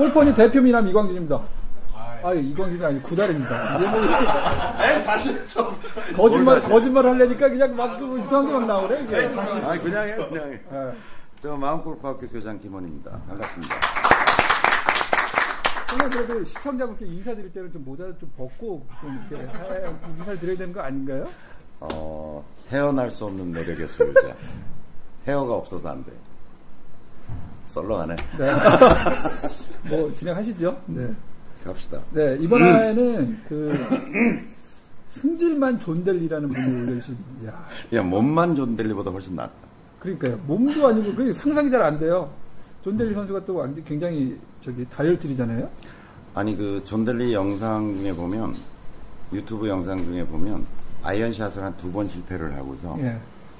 골퍼니 대표 미남 이광진입니다. 아, 이광진이 아니고 구달입니다. 이게 뭐에 다시 처음부터. 거짓말 거짓말 하려니까 그냥 막그 이상한 게 막 나오래 이게. 아 그냥 해 그냥 해. 예. 저 마음골프학교 교장 김원입니다. 반갑습니다. 정말 그래도 시청자분께 인사드릴 때는 좀 모자를 좀 벗고 좀 이렇게 해- 인사를 드려야 되는 거 아닌가요? 어, 헤어날 수 없는 매력의 소유자. 헤어가 없어서 안 돼. 썰렁하네. 네. 뭐 진행하시죠. 네. 갑시다. 네 이번 화에는 그 승질만 존델리라는 분이 올려주신. 야 야, 몸만 존델리보다 훨씬 낫다. 그러니까요. 몸도 아니고 그게 상상이 잘 안 돼요. 존델리 선수가 또 굉장히 저기 다이어트리잖아요. 아니, 그 존델리 영상 중에 보면, 유튜브 영상 중에 보면, 아이언샷을 한 두 번 실패를 하고서, 예.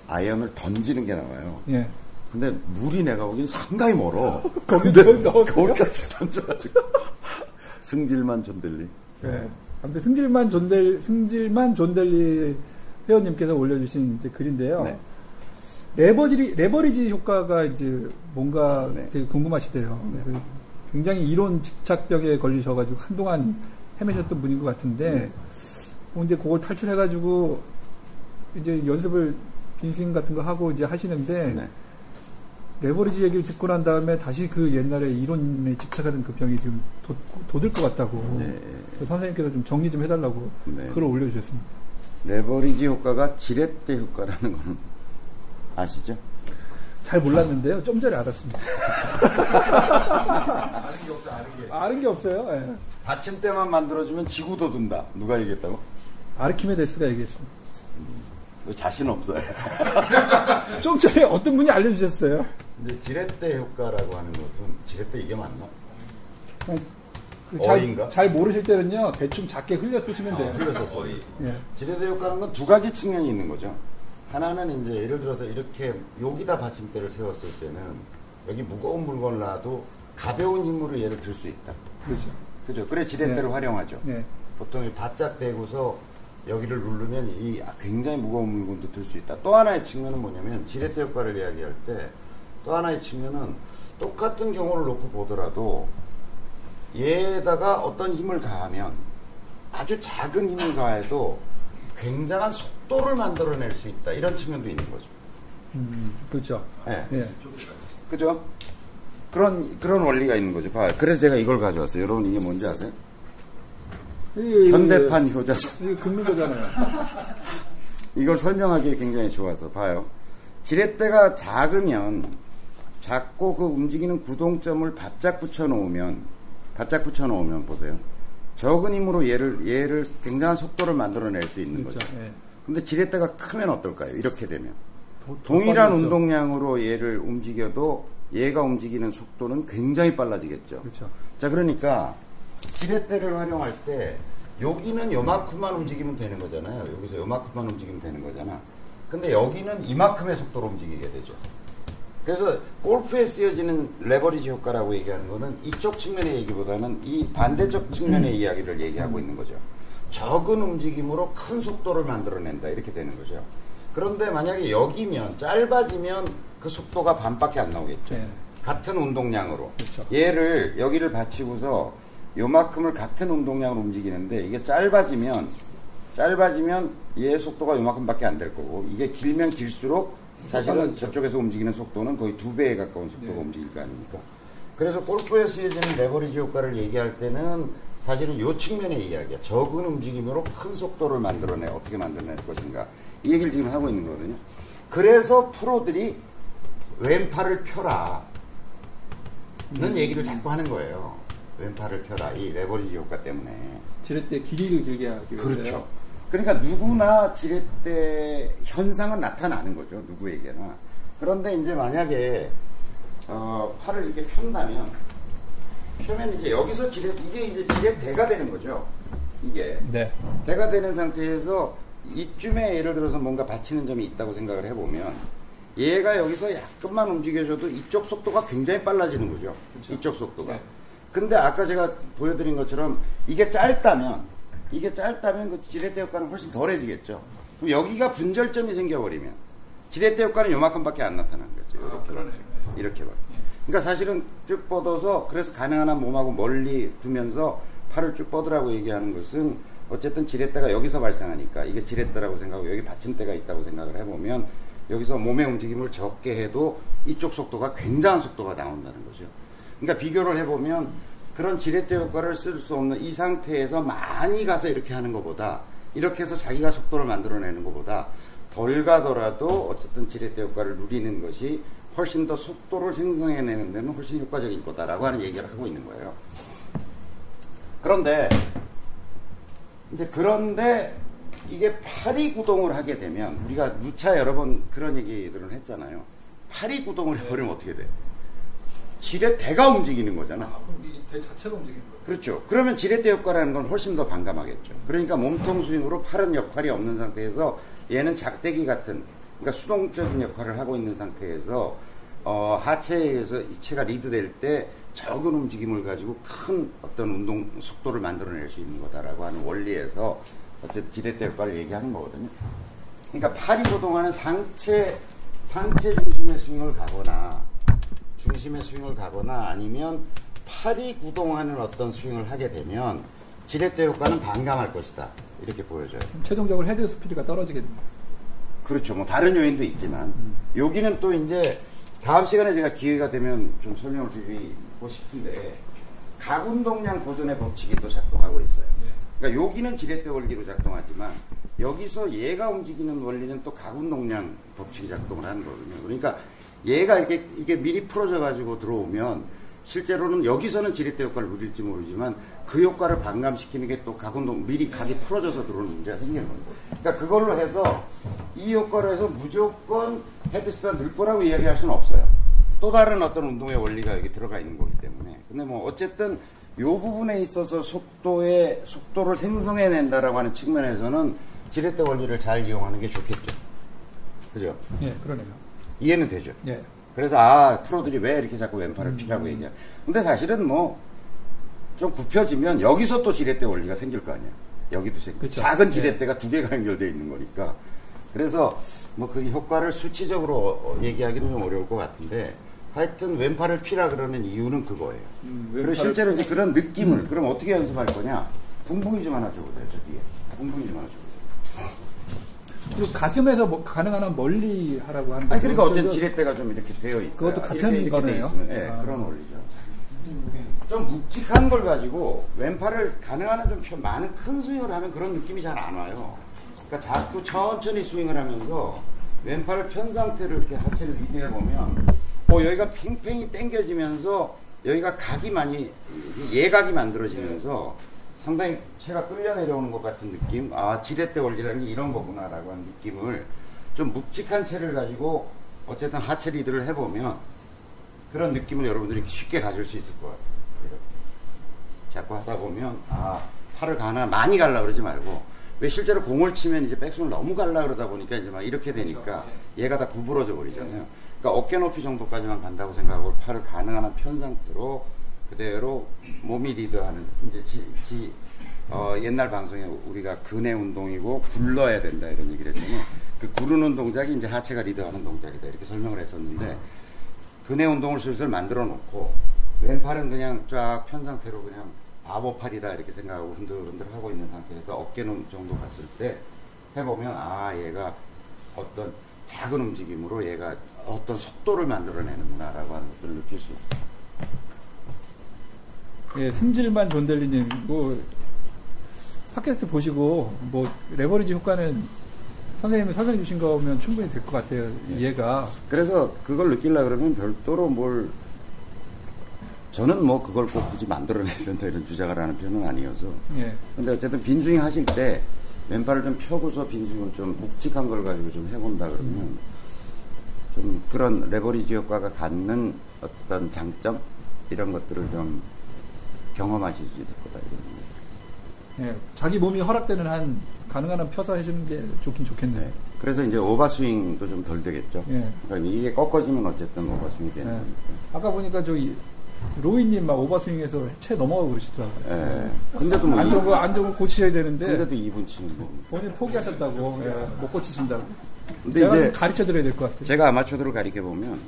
아이언을 던지는 게 나와요. 예. 근데 물이 내가 보기엔 상당히 멀어. 근데? 거기까지 던져가지고. 승질만 존델리. 예. 아무튼 승질만 존델 승질만 존델리 회원님께서 올려주신 이제 글인데요. 네. 레버리 레버리지 효과가 이제 뭔가 네. 되게 궁금하시대요. 그래서 굉장히 이론 집착병에 걸리셔가지고 한동안 헤매셨던 분인 것 같은데 네. 뭐 이제 그걸 탈출해가지고 이제 연습을 빈스윙 같은 거 하고 이제 하시는데 네. 레버리지 얘기를 듣고 난 다음에 다시 그 옛날에 이론에 집착하던 그 병이 좀 도, 도들 것 같다고 네. 그래서 선생님께서 좀 정리 좀 해달라고 네. 글을 올려주셨습니다. 레버리지 효과가 지렛대 효과라는 거는 아시죠? 잘 몰랐는데요. 좀 전에 알았습니다. 아는 게 없어요. 예. 받침대만 만들어주면 지구도 든다. 누가 얘기했다고? 아르키메데스가 얘기했습니다. 너 자신 없어요. 좀 전에 어떤 분이 알려주셨어요. 근데 지렛대 효과라고 하는 것은 지렛대 이게 맞나? 그 어인가? 잘, 잘 모르실 때는요. 대충 작게 흘려 쓰시면 돼요. 흘렸었어. 예. 지렛대 효과는 건 두 가지 측면이 있는 거죠. 하나는 이제 예를 들어서 이렇게 여기다 받침대를 세웠을 때는 여기 무거운 물건을 놔도 가벼운 힘으로 얘를 들 수 있다. 그렇죠. 그죠? 그래 지렛대를 네. 활용하죠. 네. 보통 이 바짝 대고서 여기를 누르면 이 굉장히 무거운 물건도 들 수 있다. 또 하나의 측면은 뭐냐면 지렛대 효과를 이야기할 때 또 하나의 측면은 똑같은 경우를 놓고 보더라도 얘에다가 어떤 힘을 가하면 아주 작은 힘을 가해도 굉장한 속도를 만들어낼 수 있다. 이런 측면도 있는 거죠. 음, 그렇죠. 예. 예. 그죠? 그런, 그런 원리가 있는 거죠. 봐요. 그래서 제가 이걸 가져왔어요. 여러분 이게 뭔지 아세요? 이게- 현대판 효자서. 이게 긁는 거잖아요. 이걸 설명하기에 굉장히 좋아서 봐요. 지렛대가 작으면 작고 그 움직이는 구동점을 바짝 붙여 놓으면 바짝 붙여 놓으면 보세요. 적은 힘으로 얘를 얘를 굉장한 속도를 만들어낼 수 있는 그렇죠. 거죠. 예. 근데 지렛대가 크면 어떨까요? 이렇게 되면 더- 더 동일한. 운동량으로 얘를 움직여도 얘가 움직이는 속도는 굉장히 빨라지겠죠. 그렇죠. 자, 그러니까 지렛대를 활용할 때 여기는 요만큼만 움직이면 되는 거잖아요. 여기서 요만큼만 움직이면 되는 거잖아. 근데 여기는 이만큼의 속도로 움직이게 되죠. 그래서 골프에 쓰여지는 레버리지 효과라고 얘기하는 거는 이쪽 측면의 얘기보다는 이 반대쪽 측면의 이야기를 얘기하고 있는 거죠. 적은 움직임으로 큰 속도를 만들어낸다. 이렇게 되는 거죠. 그런데 만약에 여기면 짧아지면 그 속도가 반밖에 안 나오겠죠. 네. 같은 운동량으로. 그렇죠. 얘를 여기를 받치고서 요만큼을 같은 운동량으로 움직이는데 이게 짧아지면 짧아지면 얘 속도가 요만큼밖에 안 될 거고 이게 길면 길수록 사실은. 저쪽에서 움직이는 속도는 거의 두 배에 가까운 속도가 네. 움직일 거 아닙니까? 그래서 골프에 쓰여지는 레버리지 효과를 얘기할 때는 사실은 요 측면의 이야기야. 적은 움직임으로 큰 속도를 만들어내 어떻게 만들어낼 것인가 이 얘기를 지금 하고 있는 거거든요. 그래서 프로들이 왼팔을 펴라. 는 얘기를 자꾸 하는 거예요. 왼팔을 펴라. 이 레버리지 효과 때문에. 지렛대 길이를 길게 하기 위해서. 그렇죠. 그러니까 누구나 지렛대 현상은 나타나는 거죠. 누구에게나. 그런데 이제 만약에 어, 팔을 이렇게 편다면 펴면 이제 여기서 지렛 이게 이제 지렛대가 되는 거죠. 이게 네. 대가 되는 상태에서 이쯤에 예를 들어서 뭔가 받치는 점이 있다고 생각을 해보면 얘가 여기서 약간만 움직여줘도 이쪽 속도가 굉장히 빨라지는 거죠. 이쪽 속도가. 네. 근데 아까 제가 보여드린 것처럼 이게 짧다면 이게 짧다면 그 지렛대 효과는 훨씬 덜해지겠죠. 그럼 여기가 분절점이 생겨버리면 지렛대 효과는 요만큼밖에 안 나타나는 거죠. 이렇게밖에. 이렇게밖에. 그러니까 사실은 쭉 뻗어서 그래서 가능한 한 몸하고 멀리 두면서 팔을 쭉 뻗으라고 얘기하는 것은 어쨌든 지렛대가 여기서 발생하니까 이게 지렛대라고 생각하고 여기 받침대가 있다고 생각을 해보면 여기서 몸의 움직임을 적게 해도 이쪽 속도가 굉장한 속도가 나온다는 거죠. 그러니까 비교를 해보면 그런 지렛대 효과를 쓸 수 없는 이 상태에서 많이 가서 이렇게 하는 것보다 이렇게 해서 자기가 속도를 만들어내는 것보다 덜 가더라도 어쨌든 지렛대 효과를 누리는 것이 훨씬 더 속도를 생성해내는 데는 훨씬 효과적일 거다라고 하는 얘기를 하고 있는 거예요. 그런데 이제 그런데 이게 파리 구동을 하게 되면 우리가 누차 여러 번 그런 얘기들을 했잖아요. 파리 구동을 해버리면 어떻게 돼? 지렛대가 움직이는 거잖아. 아, 그럼 이대 자체가 움직이는 거예요. 그렇죠. 그러면 지렛대 효과라는 건 훨씬 더 반감하겠죠. 그러니까 몸통 스윙으로 팔은 역할이 없는 상태에서 얘는 작대기 같은 그러니까 수동적인 역할을 하고 있는 상태에서 어, 하체에 의해서 이체가 리드될 때 적은 움직임을 가지고 큰 어떤 운동 속도를 만들어낼 수 있는 거다라고 하는 원리에서 어쨌든 지렛대 효과를 얘기하는 거거든요. 그러니까 팔이 구동하는 상체 상체 중심의 스윙을 가거나 중심의 스윙을 가거나 아니면 팔이 구동하는 어떤 스윙을 하게 되면 지렛대 효과는 반감할 것이다. 이렇게 보여져요. 최종적으로 헤드 스피드가 떨어지게 됩니다. 그렇죠. 뭐 다른 요인도 있지만 여기는 또 이제 다음 시간에 제가 기회가 되면 좀 설명을 드리고 싶은데 각 운동량 보존의 법칙이 또 작동하고 있어요. 그러니까 여기는 지렛대 원리로 작동하지만 여기서 얘가 움직이는 원리는 또 각 운동량 법칙이 작동을 하는 거거든요. 그러니까 얘가 이렇게 이게 미리 풀어져 가지고 들어오면 실제로는 여기서는 지렛대 효과를 누릴지 모르지만 그 효과를 반감시키는 게 또 각운동 미리 각이 풀어져서 들어오는 문제가 생기는 거예요. 그러니까 그걸로 해서 이 효과로 해서 무조건 헤드스피드가 늘 거라고 이야기할 수는 없어요. 또 다른 어떤 운동의 원리가 여기 들어가 있는 거기 때문에. 근데 뭐 어쨌든 이 부분에 있어서 속도의 속도를 생성해낸다라고 하는 측면에서는 지렛대 원리를 잘 이용하는 게 좋겠죠. 그죠? 예, 그러네요. 이해는 되죠. 예. 그래서 아 프로들이 왜 이렇게 자꾸 왼팔을 피라고 얘기해. 근데 사실은 뭐 좀 굽혀지면 여기서 또 지렛대 원리가 생길 거 아니야. 여기도 생겨. 그쵸. 작은 지렛대가 두 개가 연결되어 있는 거니까. 그래서 뭐 그 효과를 수치적으로 어, 얘기하기는 좀 어려울 것 같은데 하여튼 왼팔을 피라 그러는 이유는 그거예요. 음, 그리고 실제로 이제 그런 느낌을 그럼 어떻게 연습할 거냐? 붕붕이 좀 하나 줘보세요. 저 뒤에. 붕붕이 좀 하나 줘보세요. 그리고 가슴에서 뭐 가능한 한 멀리 하라고 하는 아니 그러니까. 어쨌든 지렛대가 좀 이렇게 되어 있어요. 그것도 같은 이렇게, 거네요. 예, 아. 그런 원리죠. 좀 묵직한 걸 가지고 왼팔을 가능한 한좀 펴- 많은 큰 스윙을 하면 그런 느낌이 잘 안 와요. 그러니까 자꾸 천천히 스윙을 하면서 왼팔을 편 상태로 이렇게 하체를 리드해 보면 어, 여기가 팽팽히 당겨지면서 여기가 각이 많이 예각이 만들어지면서 상당히 체가 끌려 내려오는 것 같은 느낌. 아 지렛대 원리라는 게 이런 거구나라고 하는 느낌을 좀 묵직한 체를 가지고 어쨌든 하체 리드를 해보면 그런 느낌을 여러분들이 쉽게 가질 수 있을 것 같아요. 이렇게. 자꾸 하다 보면 아 팔을 가나 많이 갈라 그러지 말고 왜 실제로 공을 치면 이제 백스윙을 너무 갈라 그러다 보니까 이제 막 이렇게 되니까 얘가 다 구부러져 버리잖아요. 그러니까 어깨 높이 정도까지만 간다고 생각하고 팔을 가능한 한 편 상태로 그대로 몸이 리드하는 이제 지, 지- 어, 옛날 방송에 우리가 근해 운동이고 굴러야 된다 이런 얘기를 했잖아요. 그 구르는 동작이 이제 하체가 리드하는 동작이다 이렇게 설명을 했었는데 근해 운동을 슬슬 만들어 놓고 왼팔은 그냥 쫙 편 상태로 그냥 바보팔이다 이렇게 생각하고 흔들흔들 하고 있는 상태에서 어깨는 정도 갔을 때 해보면 아 얘가 어떤 작은 움직임으로 얘가 어떤 속도를 만들어내는구나라고 하는 것들을 느낄 수 있어요. 예, 승질만 존델리님, 뭐, 팟캐스트 보시고, 뭐, 레버리지 효과는 선생님이 설명해 주신 거면 충분히 될 것 같아요. 이해가. 그래서 그걸 느끼려 그러면 별도로 뭘 저는 뭐 그걸 꼭 굳이 만들어내야 된다 이런 주장을 하는 편은 아니어서 예. 근데 어쨌든 빈스윙 하실 때 왼팔을 좀 펴고서 빈스윙을 좀 묵직한 걸 가지고 좀 해본다 그러면 좀 그런 레버리지 효과가 갖는 어떤 장점 이런 것들을 좀 경험하실 수 있을 거다 이런 예. 자기 몸이 허락되는 한, 가능한 한 펴서 해주는 게 좋긴 좋겠네요. 네. 그래서 이제 오버스윙도 좀 덜 되겠죠. 예. 그러니까 이게 꺾어지면 어쨌든 오버스윙이 되는 예. 거니까. 아까 보니까 저기, 로이님 막 오버스윙에서 채 넘어가고 그러시더라고요. 예. 근데도 뭐안 좋은 거, 안 좋은 거 고치셔야 되는데, 근데도 2분 치는 거. 본인 포기하셨다고, 예, 못 고치신다고. 근데 제가 이제 좀 가르쳐 드려야 될 것 같아요. 제가 아마추어들을 가리켜 보면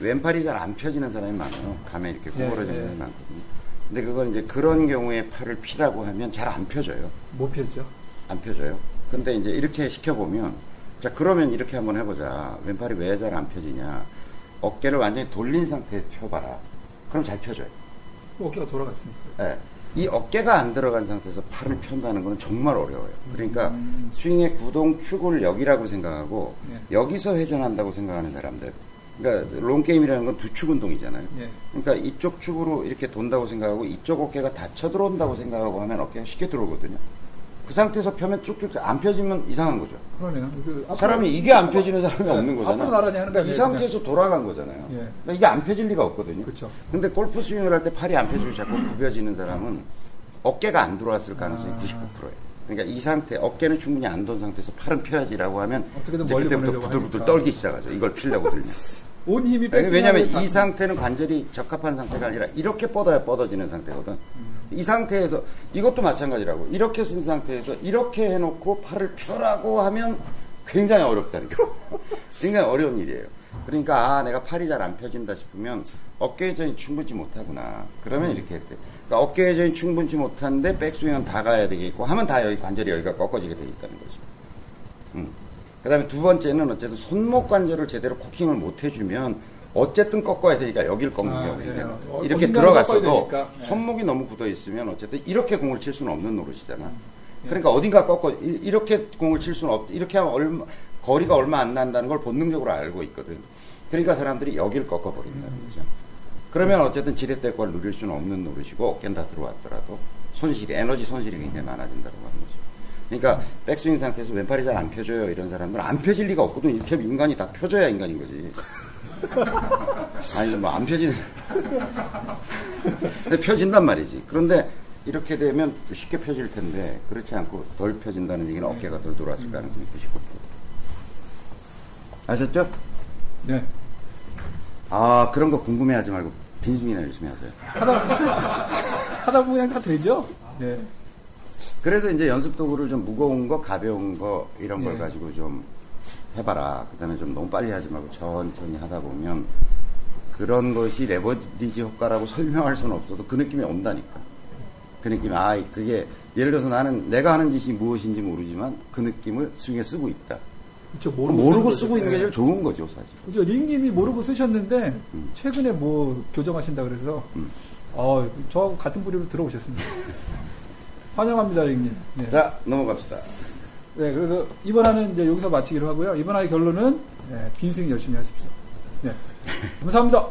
왼팔이 잘 안 펴지는 사람이 많아요. 감에 이렇게 예, 구부러지는 예. 사람이 많거든요. 근데 그건 이제 그런 경우에 팔을 피라고 하면 잘 안 펴져요. 못 폈죠. 안 펴져요. 근데 이제 이렇게 시켜보면, 자, 그러면 이렇게 한번 해보자. 왼팔이 왜 잘 안 펴지냐. 어깨를 완전히 돌린 상태에 펴봐라. 그럼 잘 펴져요. 어깨가 돌아갔으니까. 예. 이 어깨가 안 들어간 상태에서 팔을 편다는 건 정말 어려워요. 그러니까 스윙의 구동 축을 여기라고 생각하고 네. 여기서 회전한다고 생각하는 사람들. 그러니까 롱게임이라는 건 두 축 운동이잖아요. 예. 그러니까 이쪽 축으로 이렇게 돈다고 생각하고 이쪽 어깨가 다 쳐 들어온다고 생각하고 하면 어깨가 쉽게 들어오거든요. 그 상태에서 펴면 쭉쭉 안 펴지면 이상한 거죠. 그러네요. 그 사람이 이게 안 펴지는 사람이 네, 없는 거잖아요. 앞으로 나란히 하는 그러니까 이 상태에서 돌아간 거잖아요. 예. 그러니까 이게 안 펴질 리가 없거든요. 그쵸. 근데 골프 스윙을 할 때 팔이 안 펴지고 자꾸 굽혀지는 사람은 어깨가 안 들어왔을 가능성이 아. 99%예요. 그러니까 이 상태, 어깨는 충분히 안 돈 상태에서 팔은 펴야지라고 하면 어떻게든 멀리 그때부터 부들부들 하니까. 떨기 시작하죠. 이걸 피려고 들면. 온 힘이 백스윙 왜냐하면 이 다- 상태는 관절이 적합한 상태가 아니라 이렇게 뻗어야 뻗어지는 상태거든. 음. 이 상태에서 이것도 마찬가지라고 이렇게 쓴 상태에서 이렇게 해놓고 팔을 펴라고 하면 굉장히 어렵다는 거. 굉장히 어려운 일이에요. 그러니까 아 내가 팔이 잘 안 펴진다 싶으면 어깨 회전이 충분치 못하구나. 그러면 이렇게 했대. 그러니까 어깨 회전이 충분치 못한데 백스윙은 다 가야 되겠고 하면 다 여기 관절이 여기가 꺾어지게 돼 있다는 거죠. 음. 그 다음에 두 번째는 어쨌든 손목 관절을 제대로 코킹을 못 해주면 어쨌든 꺾어야 되니까 여길 꺾는 아, 경우가 네. 어, 이렇게 들어갔어도. 네. 손목이 너무 굳어 있으면 어쨌든 이렇게 공을 칠 수는 없는 노릇이잖아. 음. 그러니까 어딘가 꺾어 이- 이렇게 공을 칠 수는 없. 이렇게 하면 얼마 거리가 얼마 안 난다는 걸 본능적으로 알고 있거든. 그러니까 사람들이 여길 꺾어 버린다는 음. 거죠. 그러면 어쨌든 지렛대과를 누릴 수는 없는 노릇이고 어깨는 다 들어왔더라도 손실이 에너지 손실이 굉장히 많아진다고 거죠. 그러니까 백스윙 상태에서 왼팔이 잘 안 펴져요 이런 사람들은 안 펴질 리가 없거든. 이렇게 인간이 다 펴져야 인간인 거지. 아니 뭐 안 펴지는. 근데 펴진단 말이지. 그런데 이렇게 되면 쉽게 펴질 텐데 그렇지 않고 덜 펴진다는 얘기는 어깨가 덜 돌아왔을 가능성이 99%. 아셨죠? 네. 아 그런 거 궁금해하지 말고 빈승이나 열심히 하세요. 하다 보면 그냥 다 되죠? 네. 그래서 이제 연습 도구를 좀 무거운 거, 가벼운 거 이런 걸 예. 가지고 좀 해봐라. 그다음에 좀 너무 빨리 하지 말고 천천히 하다 보면 그런 것이 레버리지 효과라고 설명할 수는 없어도 그 느낌이 온다니까. 그 느낌이 아 그게 예를 들어서 나는 내가 하는 짓이 무엇인지 모르지만 그 느낌을 스윙에 쓰고 있다. 그렇죠. 모르고, 모르고, 쓰고 있는 게 네. 제일 좋은 거죠 사실. 그죠. 링님이 모르고 쓰셨는데 최근에 뭐 교정하신다 그래서 음. 어, 저하고 같은 부류로 들어오셨습니다. 환영합니다, 링님. 네. 자 넘어갑시다. 네, 그래서 이번 화는 이제 여기서 마치기로 하고요. 이번 화의 결론은 네, 빈스윙 열심히 하십시오. 네. 감사합니다.